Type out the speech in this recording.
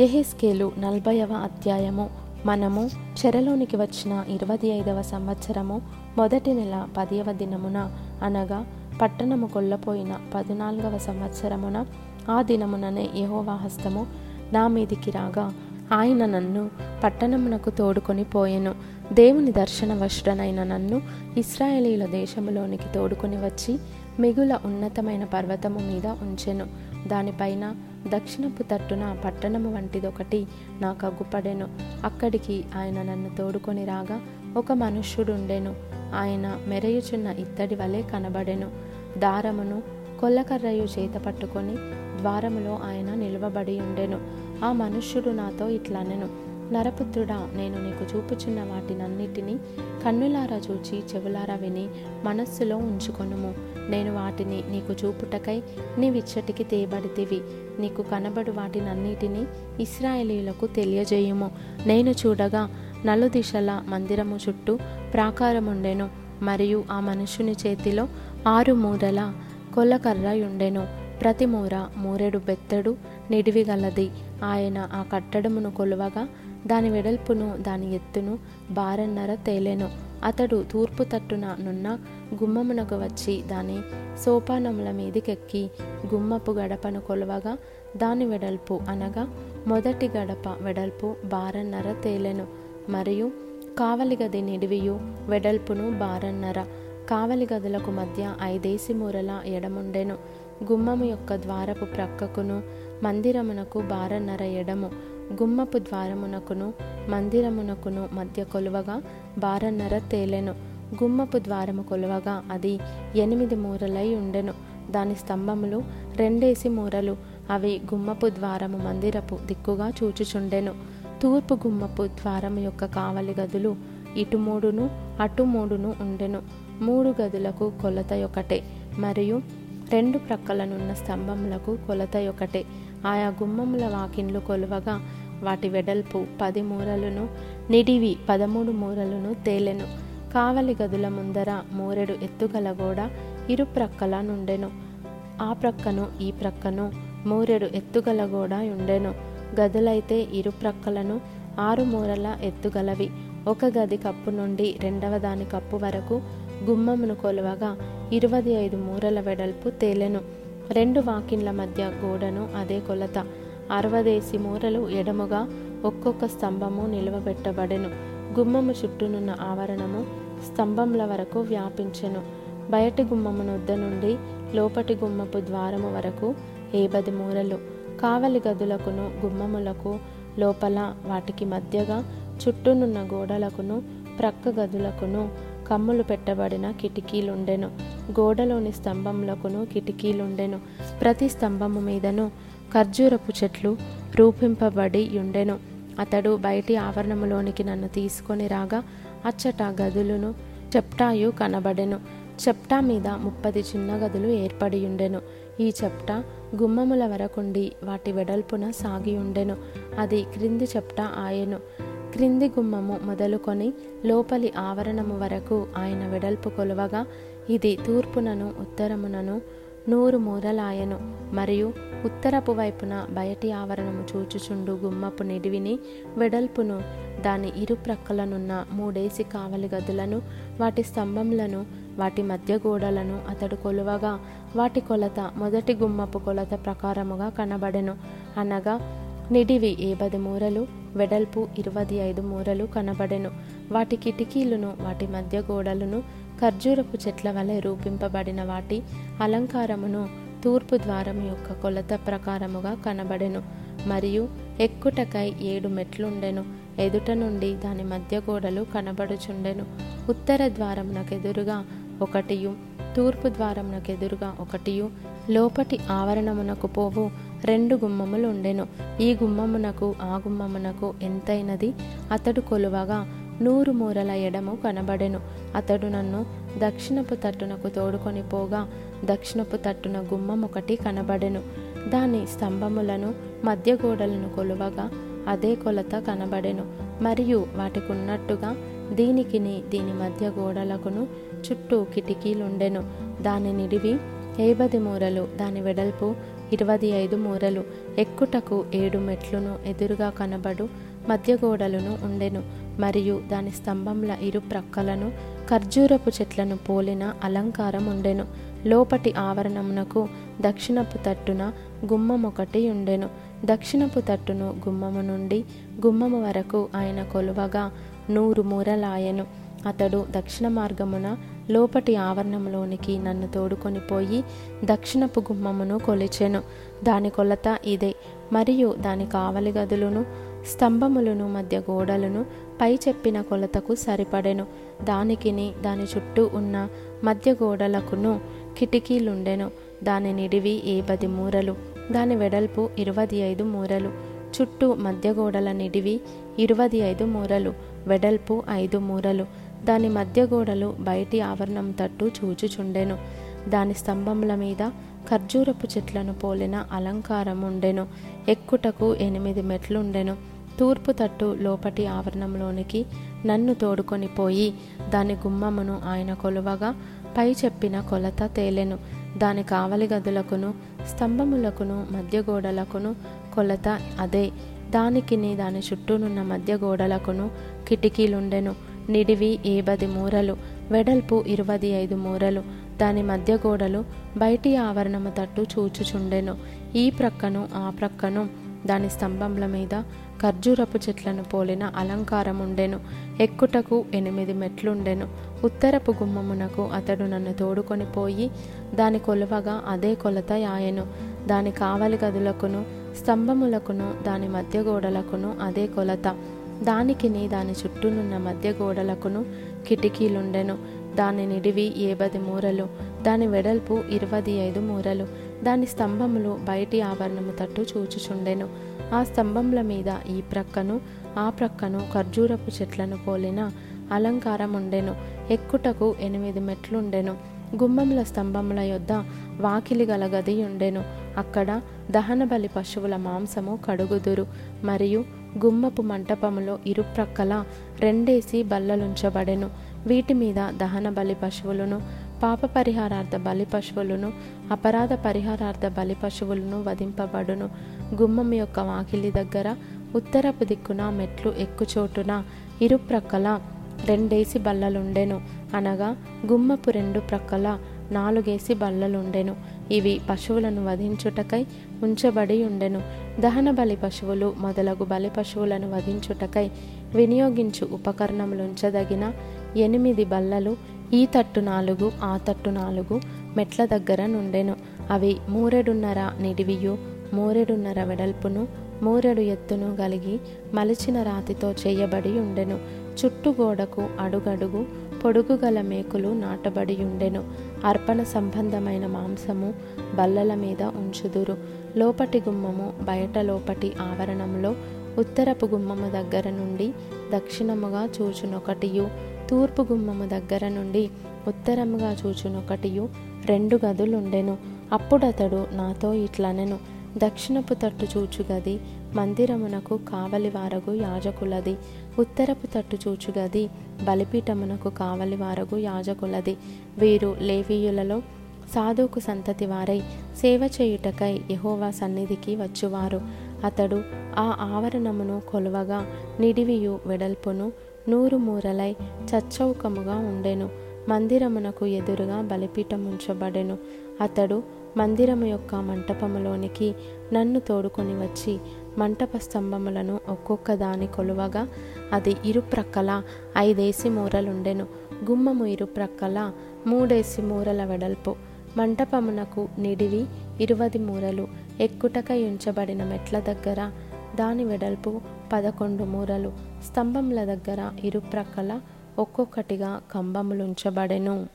ఎహెస్కేలు నలభైవ అధ్యాయము. మనము చెరలోనికి వచ్చిన ఇరవై ఐదవ సంవత్సరము మొదటి నెల పదియవ దినమున అనగా పట్టణము కొల్లపోయిన పద్నాలుగవ సంవత్సరమున ఆ దినముననే యెహోవా హస్తము నా మీదికి రాగా ఆయన నన్ను పట్టణమునకు తోడుకొని పోయెను. దేవుని దర్శన వశుడనైన నన్ను ఇస్రాయేలీల దేశములోనికి తోడుకొని వచ్చి మిగుల ఉన్నతమైన పర్వతము మీద ఉంచెను. దానిపైన దక్షిణపు తట్టున పట్టణము వంటిదొకటి నాకు అగ్గుపడెను అక్కడికి ఆయన నన్ను తోడుకొని రాగా ఒక మనుష్యుడుండెను. ఆయన మెరయుచున్న ఇత్తడి వలె కనబడెను. దారమును కొల్లకర్రయు చేత పట్టుకొని ద్వారములో ఆయన నిలువబడి ఉండెను ఆ మనుష్యుడు నాతో ఇట్లనెను. నరపుత్రుడా నేను నీకు చూపుచున్న వాటినన్నిటినీ కన్నులారా చూచి చెవులారా విని మనస్సులో ఉంచుకొనుము. నేను వాటిని నీకు చూపుటకై నీవిచ్చటికి తేబడితివి. నీకు కనబడు వాటినన్నిటినీ ఇస్రాయేలీలకు తెలియజేయుము. నేను చూడగా నలుదిశల మందిరము చుట్టూ ప్రాకారముండెను మరియు ఆ మనుషుని చేతిలో ఆరు మూరల కొల్లకర్ర ఉండెను ప్రతి మూర మూరెడు బెత్తడు నిడివిగలది. ఆయన ఆ కట్టడమును కొలువగా దాని వెడల్పును దాని ఎత్తును బారన్నర తేలెను. అతడు తూర్పు తట్టున నున్న గుమ్మమునకు వచ్చి దాని సోపానముల మీదికెక్కి గుమ్మపు గడపను కొలువగా దాని వెడల్పు అనగా మొదటి గడప వెడల్పు బారన్నర తేలెను. మరియు కావలి గది నిడివియు వెడల్పును బారన్నర. కావలి గదులకు మధ్య ఐదేసి మూరల ఎడముండెను. గుమ్మము యొక్క ద్వారపు ప్రక్కకును మందిరమునకు బారన్నర ఎడము గుమ్మపు ద్వారమునకును మందిరమునకును మధ్య కొలువగా బారన్నర తేలెను. గుమ్మపు ద్వారము కొలువగా అది ఎనిమిది మూరలై ఉండెను. దాని స్తంభములు రెండేసి మూరలు. అవి గుమ్మపు ద్వారము మందిరపు దిక్కుగా చూచుచుండెను. తూర్పు గుమ్మపు ద్వారము యొక్క కావలి గదులు ఇటు మూడును అటు మూడును ఉండెను. మూడు గదులకు కొలత ఒకటే మరియు రెండు ప్రక్కలనున్న స్తంభములకు కొలత ఒకటే ఆయా గుమ్మముల వాకిన్లు కొలువగా వాటి వెడల్పు పది మూరలను నిడివి పదమూడు మూరలను తేలెను. కావలి గదుల ముందర మూరెడు ఎత్తుగల గోడ ఇరు ప్రక్కల నుండెను. ఆ ప్రక్కను ఈ ప్రక్కను మూరెడు ఎత్తుగల గోడ ఉండెను గదులైతే ఇరు ప్రక్కలను ఆరు మూరల ఎత్తుగలవి. ఒక గది కప్పు నుండి రెండవ దాని కప్పు వరకు గుమ్మమును కొలువగా ఇరవై ఐదు మూరల వెడల్పు తేలెను. రెండు వాకిన్ల మధ్య గోడను అదే కొలత. అరవదేసి మూరలు ఎడముగా ఒక్కొక్క స్తంభము నిలువబెట్టబడెను. గుమ్మము చుట్టూనున్న ఆవరణము స్తంభంల వరకు వ్యాపించెను. బయటి గుమ్మము నొద్ద నుండి లోపటి గుమ్మపు ద్వారము వరకు ఏబది మూరలు. కావలి గదులకును గుమ్మములకు లోపల వాటికి మధ్యగా చుట్టూనున్న గోడలకును ప్రక్క గదులకును కమ్ములు పెట్టబడిన కిటికీలుండెను. గోడలోని స్తంభములకును కిటికీలుండెను. ప్రతి స్తంభము మీదను ఖర్జూరపు చెట్లు రూపింపబడి ఉండెను అతడు బయటి ఆవరణములోనికి నన్ను తీసుకొని రాగా అచ్చట గదులను చెప్టాయు కనబడెను. చెప్టా మీద ముప్పది చిన్న గదులు ఏర్పడి ఉండెను ఈ చెప్ట గుమ్మముల వరకుండి వాటి వెడల్పున సాగి ఉండెను అది క్రింది చెప్ట ఆయెను. క్రింది గుమ్మము మొదలుకొని లోపలి ఆవరణము వరకు ఆయన వెడల్పు కొలువగా ఇది తూర్పునను ఉత్తరమునను నూరు మూరలాయను మరియు ఉత్తరపు వైపున బయటి ఆవరణము చూచుచుండు గుమ్మపు నిడివిని వెడల్పును దాని ఇరు ప్రక్కలనున్న మూడేసి కావలి గదులను వాటి స్తంభములను వాటి మధ్య గోడలను అతడు కొలువగా వాటి కొలత మొదటి గుమ్మపు కొలత ప్రకారముగా కనబడెను. అనగా నిడివి ఏబది మూరలు వెడల్పు ఇరవై ఐదు మూరలు కనబడెను. వాటి కిటికీలను వాటి మధ్య గోడలను ఖర్జూరపు చెట్ల వలె రూపింపబడిన వాటి అలంకారమును తూర్పు ద్వారం యొక్క కొలత ప్రకారముగా కనబడెను. మరియు ఎక్కుటకై ఏడు మెట్లుండెను. ఎదుట నుండి దాని మధ్య గోడలు కనబడుచుండెను. ఉత్తర ద్వారమునకెదురుగా ఒకటియు తూర్పు ద్వారమునకెదురుగా ఒకటియు లోపటి ఆవరణమునకు పోవు రెండు గుమ్మములు ఉండెను. ఈ గుమ్మమునకు ఆ గుమ్మమునకు ఎంతైనది? అతడు కొలువగా నూరు మూరల ఎడము కనబడెను. అతడు నన్ను దక్షిణపు తట్టునకు తోడుకొని పోగా దక్షిణపు తట్టున గుమ్మం ఒకటి కనబడెను. దాని స్తంభములను మధ్య గోడలను కొలువగా అదే కొలత కనబడెను. మరియు వాటికున్నట్టుగా దీనికిని దీని మధ్య గోడలకును చుట్టూ కిటికీలుండెను. దాని నిడివి ఏబది మూరలు దాని వెడల్పు ఇరవై ఐదు మూరలు. ఎక్కుటకు ఏడు మెట్లును ఎదురుగా కనబడు మధ్య గోడలను ఉండెను. మరియు దాని స్తంభంల ఇరు ప్రక్కలను ఖర్జూరపు చెట్లను పోలిన అలంకారం ఉండెను. లోపటి ఆవరణమునకు దక్షిణపు తట్టున గుమ్మం ఒకటి ఉండెను. దక్షిణపు తట్టును గుమ్మము నుండి గుమ్మము వరకు ఆయన కొలువగా నూరు మూరలాయెను. అతడు దక్షిణ మార్గమున లోపటి ఆవరణంలోనికి నన్ను తోడుకొని పోయి దక్షిణపు గుమ్మమును కొలిచెను. దాని కొలత ఇదే. మరియు దాని కావలి గదులను స్తంభములను మధ్య గోడలను పై చెప్పిన కొలతకు సరిపడెను. దానికిని దాని చుట్టూ ఉన్న మధ్య గోడలకును కిటికీలుండెను. దాని నిడివి ఏ పది మూరలు దాని వెడల్పు ఇరవై ఐదు మూరలు చుట్టూ మధ్య గోడల నిడివి ఇరవై ఐదు మూరలు వెడల్పు ఐదు మూరలు దాని మధ్య గోడలు బయటి ఆవరణం తట్టు చూచుచుండెను. దాని స్తంభముల మీద ఖర్జూరపు చెట్లను పోలిన అలంకారం ఉండెను ఎక్కుటకు ఎనిమిది మెట్లుండెను. తూర్పు తట్టు లోపటి ఆవరణంలోనికి నన్ను తోడుకొని పోయి దాని గుమ్మమును ఆయన కొలువగా పై చెప్పిన కొలత తేలెను. దాని కావలి గదులకును స్తంభములకును మధ్య గోడలకును కొలత అదే. దానికిని దాని చుట్టూనున్న మధ్య గోడలకును కిటికీలుండెను. నిడివి ఏబది మూరలు వెడల్పు ఇరవై ఐదు మూరలు. దాని మధ్య గోడలు బయటి ఆవరణము తట్టు చూచుచుండెను. ఈ ప్రక్కను ఆ ప్రక్కను దాని స్తంభంల మీద ఖర్జూరపు చెట్లను పోలిన అలంకారం ఉండెను ఎక్కుటకు ఎనిమిది మెట్లుండెను. ఉత్తరపు గుమ్మమునకు అతడు నన్ను తోడుకొని పోయి దాని కొలువగా అదే కొలత యాయెను. దాని కావలి గదులకును స్తంభములకును దాని మధ్య గోడలకును అదే కొలత. దానికిని దాని చుట్టూనున్న మధ్య గోడలకును కిటికీలుండెను. దాని నిడివి ఏబది మూరలు దాని వెడల్పు ఇరవై ఐదు మూరలు దాని స్తంభములు బయటి ఆవరణము తట్టు చూచుచుండెను. ఆ స్తంభముల మీద ఈ ప్రక్కను ఆ ప్రక్కను ఖర్జూరపు చెట్లను పోలిన అలంకారం ఉండెను ఎక్కుటకు ఎనిమిది మెట్లుండెను. గుమ్మముల స్తంభముల యొద్ద వాకిలి గల గది ఉండెను అక్కడ దహన బలి పశువుల మాంసము కడుగుదురు. మరియు గుమ్మపు మంటపములో ఇరుప్రక్కల రెండేసి బల్లలుంచబడెను. వీటి మీద దహన బలి పశువులను పాప పరిహారార్థ బలి పశువులను అపరాధ పరిహారార్థ బలి పశువులను వధింపబడును. గుమ్మం యొక్క వాకిలి దగ్గర ఉత్తరపు దిక్కున మెట్లు ఎక్కుచోటున ఇరుప్రక్కల రెండేసి బల్లలుండెను. అనగా గుమ్మపు రెండు ప్రక్కల నాలుగేసి బల్లలుండెను. ఇవి పశువులను వధించుటకై ఉంచబడి ఉండెను. దహన బలి పశువులు మొదలగు బలి పశువులను వధించుటకై వినియోగించు ఉపకరణములుంచదగిన ఎనిమిది బల్లలు ఈ తట్టు నాలుగు ఆ తట్టు నాలుగు మెట్ల దగ్గర నుండెను. అవి మూరెడున్నర నిడివియు మూరెడున్నర వెడల్పును మూరెడు ఎత్తును కలిగి మలిచిన రాతితో చేయబడి ఉండెను. చుట్టు గోడకు అడుగడుగు పొడుగు గల మేకులు నాటబడి ఉండెను. అర్పణ సంబంధమైన మాంసము బల్లల మీద ఉంచుదురు. లోపటి గుమ్మము బయట లోపటి ఆవరణంలో ఉత్తరపు గుమ్మము దగ్గర నుండి దక్షిణముగా చూచునొకటియు. తూర్పు గుమ్మము దగ్గర నుండి ఉత్తరముగా చూచునొకటియు. రెండు గదులుండెను. అప్పుడతడు నాతో ఇట్లనెను. దక్షిణపు తట్టు చూచు గది మందిరమునకు కావలి వారగు యాజకులది. ఉత్తరపు తట్టు చూచుగది. బలిపీఠమునకు కావలి వారగు యాజకులది. వీరు లేవీయులలో సాధుకు సంతతి వారై సేవ చేయుటకై యహోవా సన్నిధికి వచ్చువారు. అతడు ఆ ఆవరణమును కొలువగా నిడివియు వెడల్పును నూరు మూరలై చచ్చౌకముగా ఉండెను. మందిరమునకు ఎదురుగా బలిపీఠం ఉంచబడెను అతడు మందిరము యొక్క మంటపములోనికి నన్ను తోడుకొని వచ్చి మంటప స్తంభములను ఒక్కొక్క దాని కొలువగా అది ఇరుప్రక్కల ఐదేసి మూరలుండెను. గుమ్మము ఇరుప్రక్కల మూడేసి మూరల వెడల్పు. మంటపమునకు నిడివి ఇరువది మూరలు. ఎక్కుటకై ఉంచబడిన మెట్ల దగ్గర దాని వెడల్పు పదకొండు మూరలు. స్తంభముల దగ్గర ఇరుప్రక్కల ఒక్కొక్కటిగా కంబములుంచబడెను